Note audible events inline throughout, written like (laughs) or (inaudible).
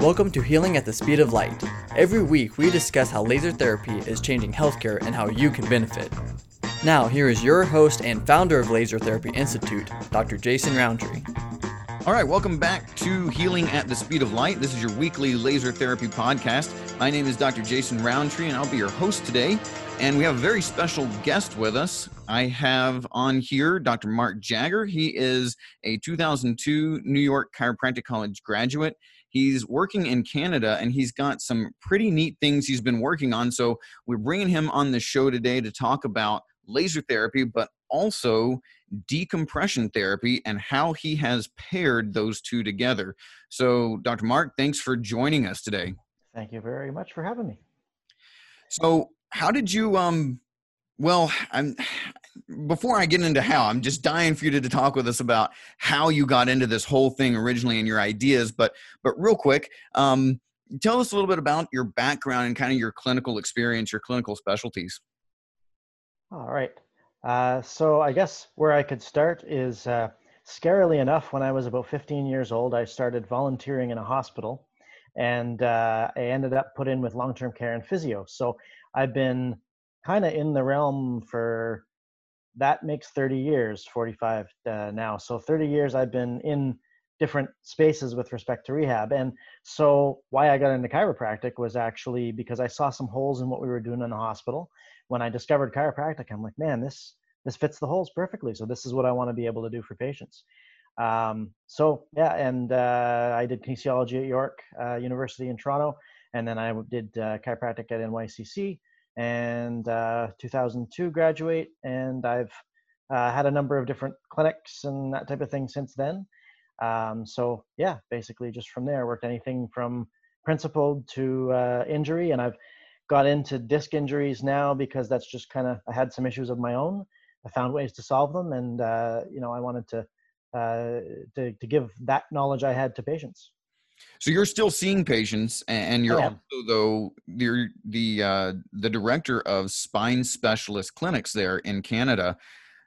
Welcome to Healing at the Speed of Light. Every week, we discuss how laser therapy is changing healthcare and how you can benefit. Now, here is your host and founder of Laser Therapy Institute, Dr. Jason Roundtree. All right, welcome back to Healing at the Speed of Light. This is your weekly laser therapy podcast. My name is Dr. Jason Roundtree, and I'll be your host today. And we have a very special guest with us. I have on here Dr. Mark Jagger. He is a 2002 New York Chiropractic College graduate. He's working in Canada and he's got some pretty neat things he's been working on. So we're bringing him on the show today to talk about laser therapy, but also decompression therapy and how he has paired those two together. So, Dr. Mark, thanks for joining us today. Thank you very much for having me. So, how did you um well, I'm before I get into how, I'm just dying for you to, to talk with us about how you got into this whole thing originally and your ideas. But but real quick, um, tell us a little bit about your background and kind of your clinical experience, your clinical specialties. All right. Uh, so I guess where I could start is uh, scarily enough, when I was about 15 years old, I started volunteering in a hospital and uh, I ended up put in with long-term care and physio. So I've been kind of in the realm for that makes 30 years, 45 uh, now. So 30 years I've been in different spaces with respect to rehab. And so why I got into chiropractic was actually because I saw some holes in what we were doing in the hospital when I discovered chiropractic, I'm like, man, this this fits the holes perfectly. So this is what I want to be able to do for patients. Um, so yeah, and uh, I did kinesiology at York uh, University in Toronto, and then I did uh, chiropractic at NYCC, and uh, 2002 graduate, and I've uh, had a number of different clinics and that type of thing since then. Um, so yeah, basically just from there, worked anything from principled to uh, injury, and I've got into disc injuries now because that's just kind of I had some issues of my own. I found ways to solve them, and uh, you know I wanted to, uh, to to give that knowledge I had to patients. So you're still seeing patients, and you're also though you're the uh, the director of spine specialist clinics there in Canada.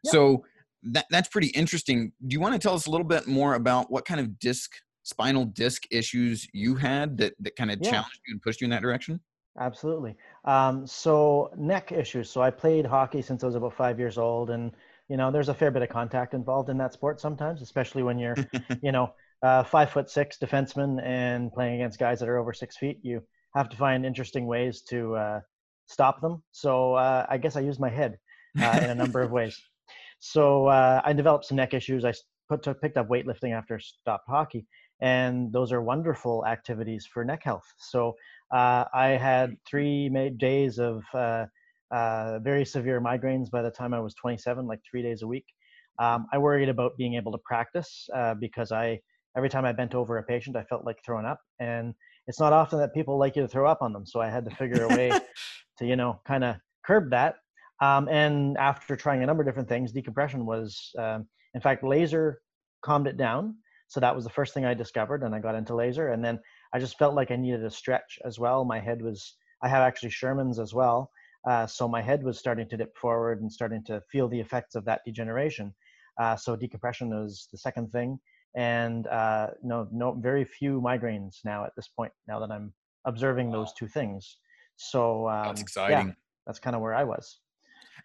Yeah. So that that's pretty interesting. Do you want to tell us a little bit more about what kind of disc spinal disc issues you had that that kind of yeah. challenged you and pushed you in that direction? Absolutely. Um, so neck issues. So I played hockey since I was about five years old, and you know, there's a fair bit of contact involved in that sport sometimes, especially when you're, (laughs) you know, uh, five foot six defenseman and playing against guys that are over six feet. You have to find interesting ways to uh, stop them. So uh, I guess I used my head uh, in a number of ways. (laughs) So uh, I developed some neck issues. I put, took, picked up weightlifting after stopped hockey, and those are wonderful activities for neck health. So uh, I had three days of uh, uh, very severe migraines by the time I was 27, like three days a week. Um, I worried about being able to practice uh, because I every time I bent over a patient, I felt like throwing up, and it's not often that people like you to throw up on them. So I had to figure a way (laughs) to you know kind of curb that. Um, and after trying a number of different things, decompression was, um, in fact, laser calmed it down. So that was the first thing I discovered, and I got into laser. And then I just felt like I needed a stretch as well. My head was, I have actually Scheuermann's as well. Uh, so my head was starting to dip forward and starting to feel the effects of that degeneration. Uh, so decompression was the second thing. And uh, no, no, very few migraines now at this point, now that I'm observing those two things. So um, that's exciting. Yeah, that's kind of where I was.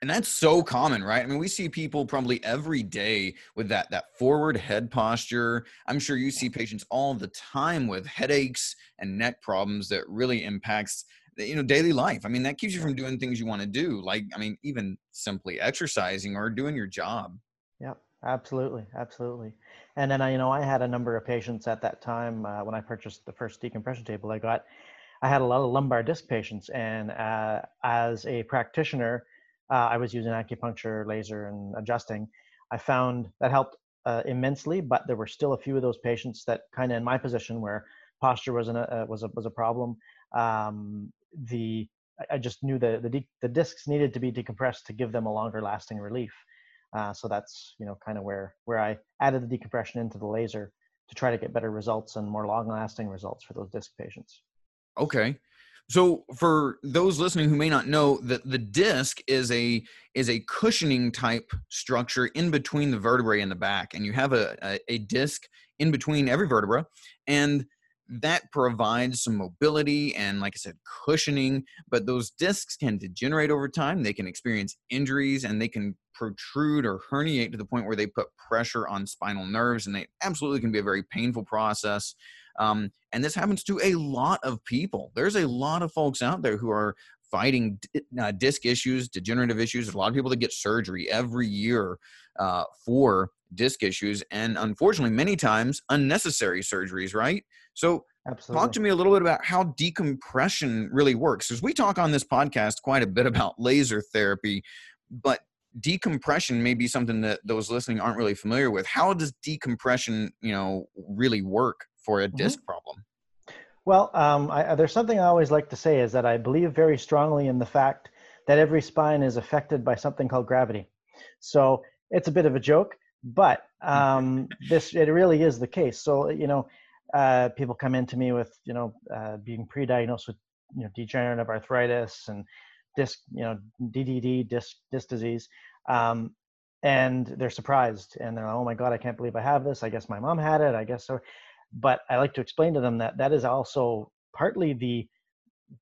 And that's so common right? I mean we see people probably every day with that that forward head posture. I'm sure you see patients all the time with headaches and neck problems that really impacts you know daily life. I mean that keeps you from doing things you want to do like i mean even simply exercising or doing your job. Yeah absolutely absolutely and then i you know i had a number of patients at that time uh, when i purchased the first decompression table i got i had a lot of lumbar disc patients and uh, as a practitioner uh, I was using acupuncture, laser, and adjusting. I found that helped uh, immensely, but there were still a few of those patients that kind of in my position where posture was an, uh, was a, was a problem. Um, the I just knew that the de- the discs needed to be decompressed to give them a longer lasting relief. Uh, so that's you know kind of where where I added the decompression into the laser to try to get better results and more long lasting results for those disc patients. Okay. So for those listening who may not know that the disc is a is a cushioning type structure in between the vertebrae in the back, and you have a, a, a disc in between every vertebra, and that provides some mobility and like i said cushioning but those discs can degenerate over time. They can experience injuries and they can protrude or herniate to the point where they put pressure on spinal nerves and they absolutely can be a very painful process um, and this happens to a lot of people. There's a lot of folks out there who are fighting uh, disc issues degenerative issues. There's a lot of people that get surgery every year uh, for disc issues and unfortunately many times unnecessary surgeries right so Absolutely. talk to me a little bit about how decompression really works because we talk on this podcast quite a bit about laser therapy but decompression may be something that those listening aren't really familiar with how does decompression you know really work for a mm-hmm. disc problem well um, I, there's something i always like to say is that i believe very strongly in the fact that every spine is affected by something called gravity so it's a bit of a joke but (laughs) um, this it really is the case. So you know, uh, people come into me with you know uh, being pre-diagnosed with you know degenerative arthritis and disc you know DDD disc disc disease, um, and they're surprised and they're like, oh my god, I can't believe I have this. I guess my mom had it. I guess so. But I like to explain to them that that is also partly the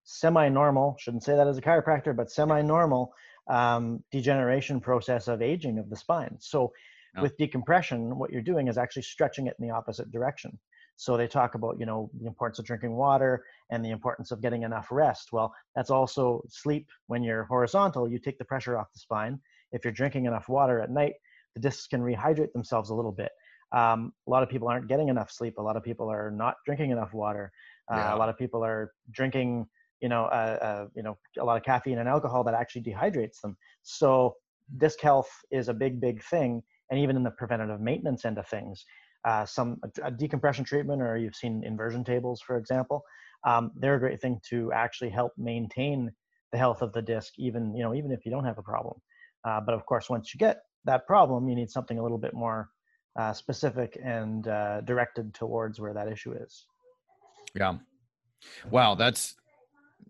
semi-normal shouldn't say that as a chiropractor but semi-normal um, degeneration process of aging of the spine so with decompression, what you're doing is actually stretching it in the opposite direction. So they talk about, you know, the importance of drinking water and the importance of getting enough rest. Well, that's also sleep. When you're horizontal, you take the pressure off the spine. If you're drinking enough water at night, the discs can rehydrate themselves a little bit. Um, a lot of people aren't getting enough sleep. A lot of people are not drinking enough water. Uh, yeah. A lot of people are drinking, you know, uh, uh, you know, a lot of caffeine and alcohol that actually dehydrates them. So disc health is a big, big thing and even in the preventative maintenance end of things, uh, some a, a, decompression treatment, or you've seen inversion tables, for example, um, they're a great thing to actually help maintain the health of the disc, even you know even if you don't have a problem. Uh, but of course, once you get that problem, you need something a little bit more uh, specific and uh, directed towards where that issue is. Yeah. Wow, that's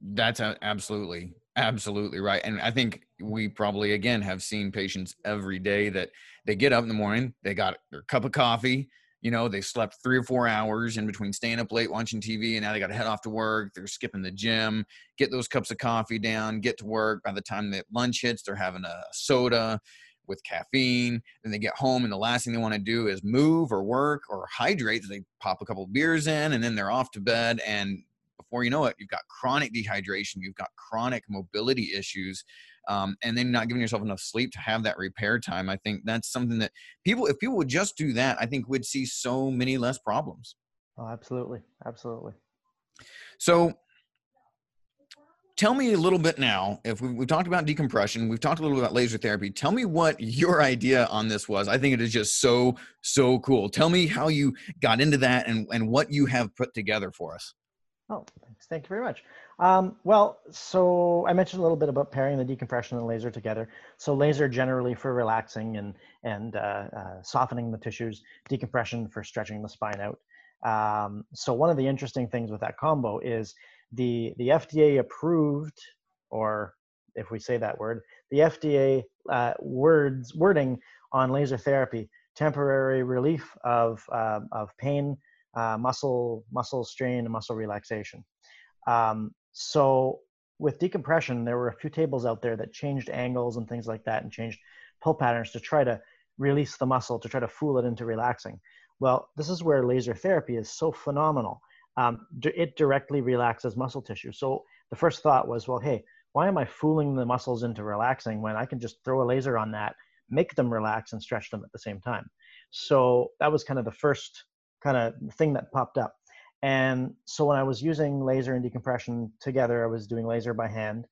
that's absolutely absolutely right. And I think we probably again have seen patients every day that they get up in the morning, they got their cup of coffee, you know, they slept three or four hours in between staying up late watching TV, and now they got to head off to work. They're skipping the gym, get those cups of coffee down, get to work. By the time that lunch hits, they're having a soda with caffeine. Then they get home, and the last thing they want to do is move or work or hydrate. So they pop a couple beers in, and then they're off to bed. And before you know it, you've got chronic dehydration, you've got chronic mobility issues, um, and then not giving yourself enough sleep to have that repair time. I think that's something that people, if people would just do that, I think we'd see so many less problems. Oh, absolutely, absolutely. So, tell me a little bit now. If we, have talked about decompression, we've talked a little bit about laser therapy. Tell me what your idea on this was. I think it is just so so cool. Tell me how you got into that and and what you have put together for us. Oh. Thank you very much. Um, well, so I mentioned a little bit about pairing the decompression and laser together. So laser generally for relaxing and, and uh, uh, softening the tissues, decompression for stretching the spine out. Um, so one of the interesting things with that combo is the, the FDA approved, or if we say that word, the FDA uh, words wording on laser therapy, temporary relief of, uh, of pain, uh, muscle muscle strain and muscle relaxation. Um, so with decompression, there were a few tables out there that changed angles and things like that, and changed pull patterns to try to release the muscle to try to fool it into relaxing. Well, this is where laser therapy is so phenomenal. Um, it directly relaxes muscle tissue. So the first thought was, well, hey, why am I fooling the muscles into relaxing when I can just throw a laser on that, make them relax, and stretch them at the same time? So that was kind of the first kind of thing that popped up. And so when I was using laser and decompression together, I was doing laser by hand.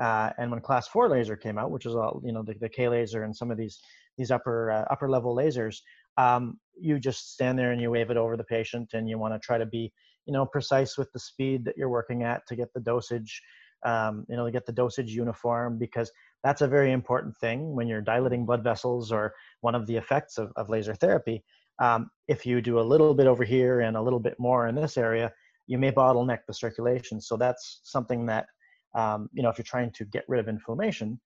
Uh, and when class four laser came out, which is all you know the, the K laser and some of these these upper uh, upper level lasers, um, you just stand there and you wave it over the patient, and you want to try to be you know precise with the speed that you're working at to get the dosage, um, you know, to get the dosage uniform because that's a very important thing when you're dilating blood vessels or one of the effects of, of laser therapy um, if you do a little bit over here and a little bit more in this area, you may bottleneck the circulation. So that's something that, um, you know, if you're trying to get rid of inflammation,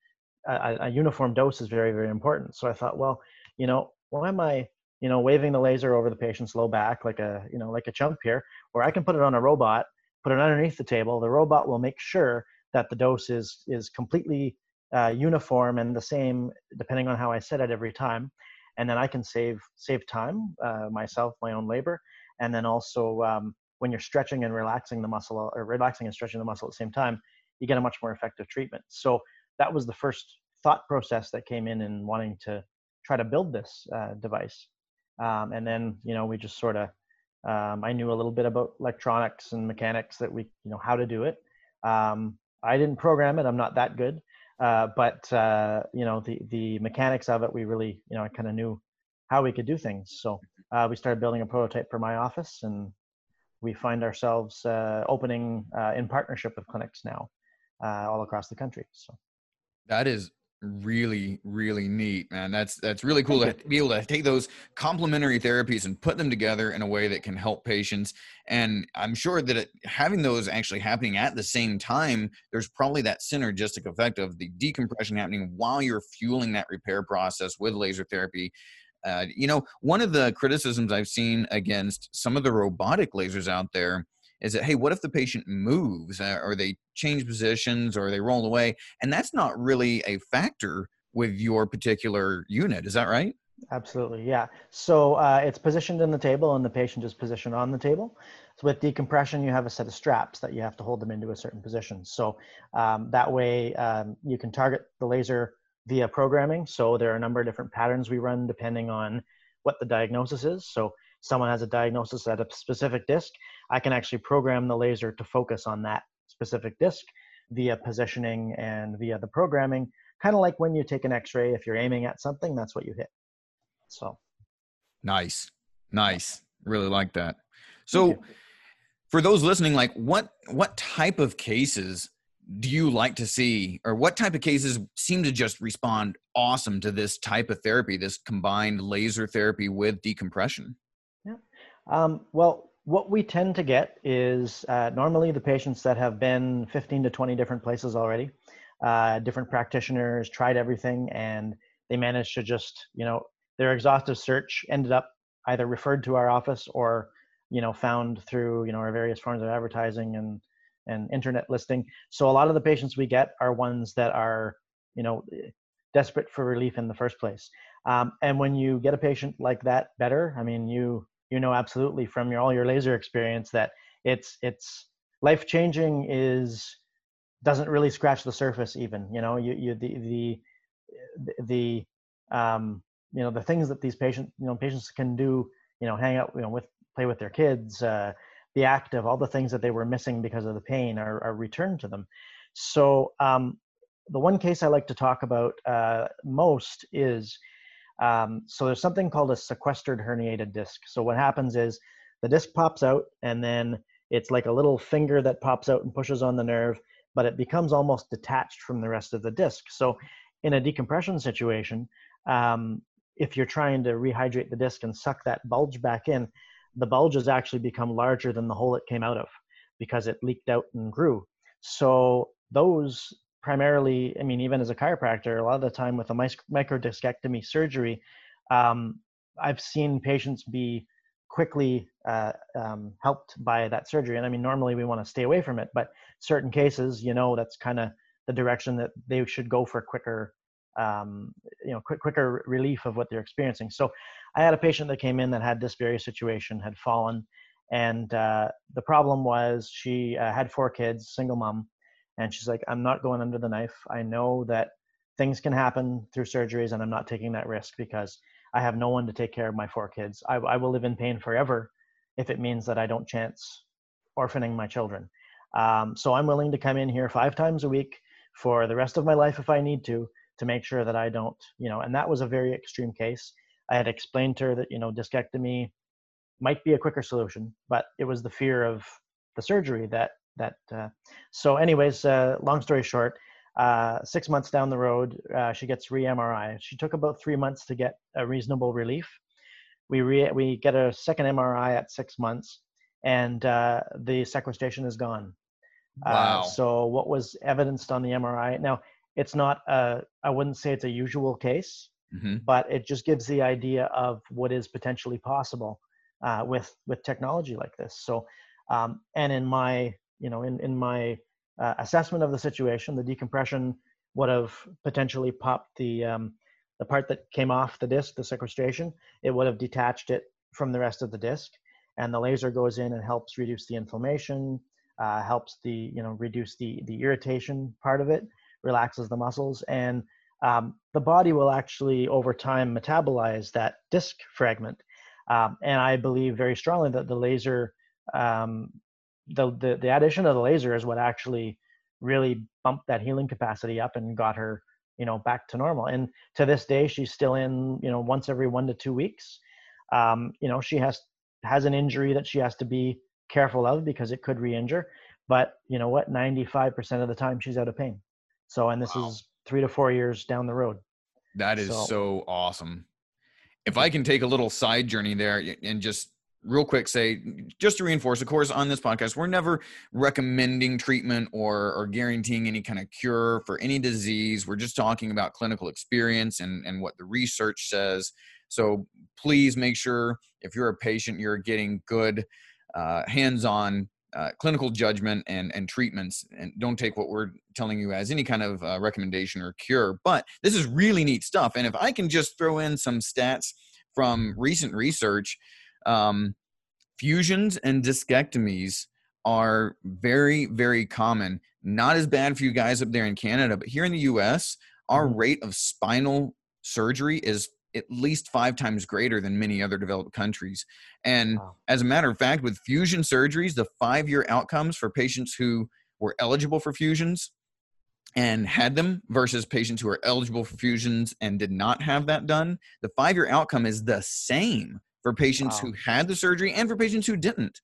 a, a, uniform dose is very, very important. So I thought, well, you know, why am I you know, waving the laser over the patient's low back like a, you know, like a chump here, or I can put it on a robot, put it underneath the table. The robot will make sure that the dose is is completely uh, uniform and the same depending on how I set it every time, and then I can save save time uh, myself, my own labor, and then also um, when you're stretching and relaxing the muscle or relaxing and stretching the muscle at the same time, you get a much more effective treatment. So that was the first thought process that came in in wanting to try to build this uh, device. Um, and then, you know, we just sort of, um, I knew a little bit about electronics and mechanics that we, you know, how to do it. Um, I didn't program it. I'm not that good. Uh, but, uh, you know, the, the mechanics of it, we really, you know, I kind of knew how we could do things. So uh, we started building a prototype for my office and we find ourselves uh, opening uh, in partnership with clinics now uh, all across the country. So that is really really neat man. That's that's really cool to be able to take those complementary therapies and put them together in a way that can help patients. And i'm sure that it, having those actually happening at the same time there's probably that synergistic effect of the decompression happening while you're fueling that repair process with laser therapy. Uh, you know one of the criticisms i've seen against some of the robotic lasers out there is that hey what if the patient moves uh, or they change positions or they roll away? And that's not really a factor with your particular unit is that right? Absolutely yeah. So uh, it's positioned in the table and the patient is positioned on the table. So with decompression you have a set of straps that you have to hold them into a certain position. So um, that way um, you can target the laser via programming. So there are a number of different patterns we run depending on what the diagnosis is. So someone has a diagnosis at a specific disc, I can actually program the laser to focus on that specific disc via positioning and via the programming. Kind of like when you take an X-ray, if you're aiming at something, that's what you hit. So nice, nice. Really like that. So for those listening, like what what type of cases do you like to see or what type of cases seem to just respond awesome to this type of therapy this combined laser therapy with decompression um, well, what we tend to get is uh, normally the patients that have been 15 to 20 different places already, uh, different practitioners tried everything, and they managed to just, you know, their exhaustive search ended up either referred to our office or, you know, found through, you know, our various forms of advertising and and internet listing. So a lot of the patients we get are ones that are, you know, desperate for relief in the first place. Um, and when you get a patient like that better, I mean, you you know absolutely from your all your laser experience that it's it's life changing is doesn't really scratch the surface even you know you you the the the um you know the things that these patients you know patients can do you know hang out you know with play with their kids uh be active all the things that they were missing because of the pain are, are returned to them. So um the one case i like to talk about uh most is um, so there's something called a sequestered herniated disc. So what happens is the disc pops out and then it's like a little finger that pops out and pushes on the nerve, but it becomes almost detached from the rest of the disc. So in a decompression situation, um, if you're trying to rehydrate the disc and suck that bulge back in, the bulge has actually become larger than the hole it came out of because it leaked out and grew. So those primarily, I mean, even as a chiropractor, a lot of the time with a microdiscectomy surgery, um, I've seen patients be quickly uh, um, helped by that surgery. And I mean, normally we want to stay away from it, but certain cases, you know, that's kind of the direction that they should go for quicker, um, you know, quick, quicker relief of what they're experiencing. So I had a patient that came in that had this very situation, had fallen. And uh, the problem was she uh, had four kids, single mom, and she's like i'm not going under the knife. I know that things can happen through surgeries and i'm not taking that risk because i have no one to take care of my four kids. I, I will live in pain forever if it means that i don't chance orphaning my children. Um, so i'm willing to come in here five times a week for the rest of my life if i need to to make sure that i don't you know and that was a very extreme case. I had explained to her that you know discectomy might be a quicker solution but it was the fear of the surgery that that uh, so anyways uh, long story short uh, six months down the road uh, she gets re-mri she took about three months to get a reasonable relief we re- we get a second mri at six months and uh, the sequestration is gone uh, wow. so what was evidenced on the mri now it's not a, i wouldn't say it's a usual case mm-hmm. but it just gives the idea of what is potentially possible uh, with with technology like this. So, um, and in my you know in in my uh, assessment of the situation, the decompression would have potentially popped the um, the part that came off the disc, the sequestration. It would have detached it from the rest of the disc, and the laser goes in and helps reduce the inflammation, uh, helps the you know reduce the the irritation part of it, relaxes the muscles, and um, the body will actually over time metabolize that disc fragment. Um, and I believe very strongly that the laser, um, the, the the addition of the laser is what actually really bumped that healing capacity up and got her you know back to normal. And to this day, she's still in you know once every one to two weeks. Um, you know she has has an injury that she has to be careful of because it could re-injure. But you know what? 95% of the time she's out of pain. So, and this wow. is three to four years down the road. That is so, so awesome. If I can take a little side journey there and just real quick say just to reinforce of course on this podcast we're never recommending treatment or or guaranteeing any kind of cure for any disease. We're just talking about clinical experience and and what the research says. So please make sure if you're a patient you're getting good uh, hands-on uh, clinical judgment and and treatments. And don't take what we're telling you as any kind of uh, recommendation or cure. But this is really neat stuff. And if i can just throw in some stats from recent research um, fusions and discectomies are very very common not as bad for you guys up there in canada but here in the us our mm-hmm. rate of spinal surgery is at least five times greater than many other developed countries. And wow. as a matter of fact, with fusion surgeries, the five year outcomes for patients who were eligible for fusions and had them versus patients who are eligible for fusions and did not have that done, the five year outcome is the same for patients wow. who had the surgery and for patients who didn't.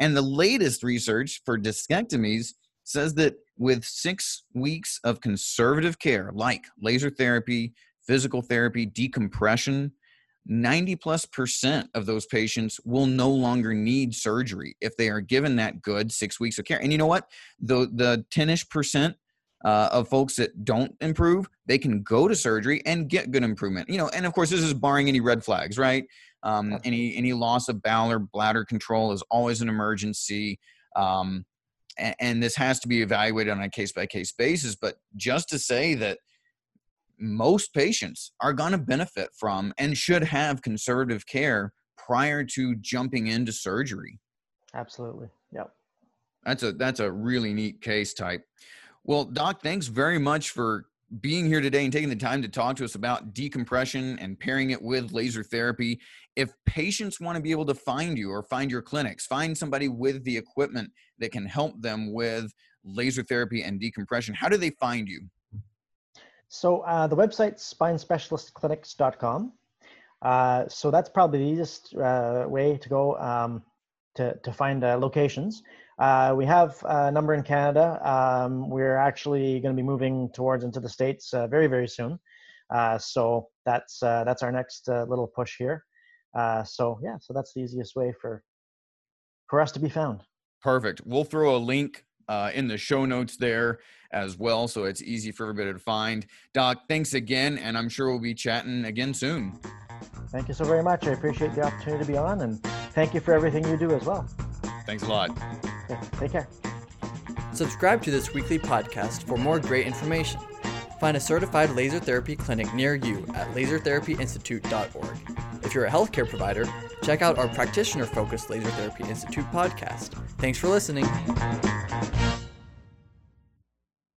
And the latest research for discectomies says that with six weeks of conservative care, like laser therapy, physical therapy, decompression, 90 plus percent of those patients will no longer need surgery if they are given that good six weeks of care. And you know what? The the 10ish percent uh, of folks that don't improve, they can go to surgery and get good improvement. You know, and of course, this is barring any red flags, right? Um, any any loss of bowel or bladder control is always an emergency. Um, and, and this has to be evaluated on a case by case basis. But just to say that most patients are going to benefit from and should have conservative care prior to jumping into surgery. Absolutely. Yep. That's a that's a really neat case type. Well, doc, thanks very much for being here today and taking the time to talk to us about decompression and pairing it with laser therapy. If patients want to be able to find you or find your clinics, find somebody with the equipment that can help them with laser therapy and decompression, how do they find you? So uh, the website's spinespecialistclinics.com. Uh, so that's probably the easiest uh, way to go um, to, to find uh, locations. Uh, we have a number in Canada. Um, we're actually going to be moving towards into the States uh, very, very soon. so that's, that's our next little push here. so yeah, so that's the easiest way for, for us to be found. Perfect. We'll throw a link uh, in the show notes there as well, so it's easy for everybody to find. Doc, thanks again, and I'm sure we'll be chatting again soon. Thank you so very much. I appreciate the opportunity to be on, and thank you for everything you do as well. Thanks a lot. Take care. Subscribe to this weekly podcast for more great information. Find a certified laser therapy clinic near you at lasertherapyinstitute.org. If you're a healthcare provider, check out our practitioner focused Laser Therapy Institute podcast. Thanks for listening.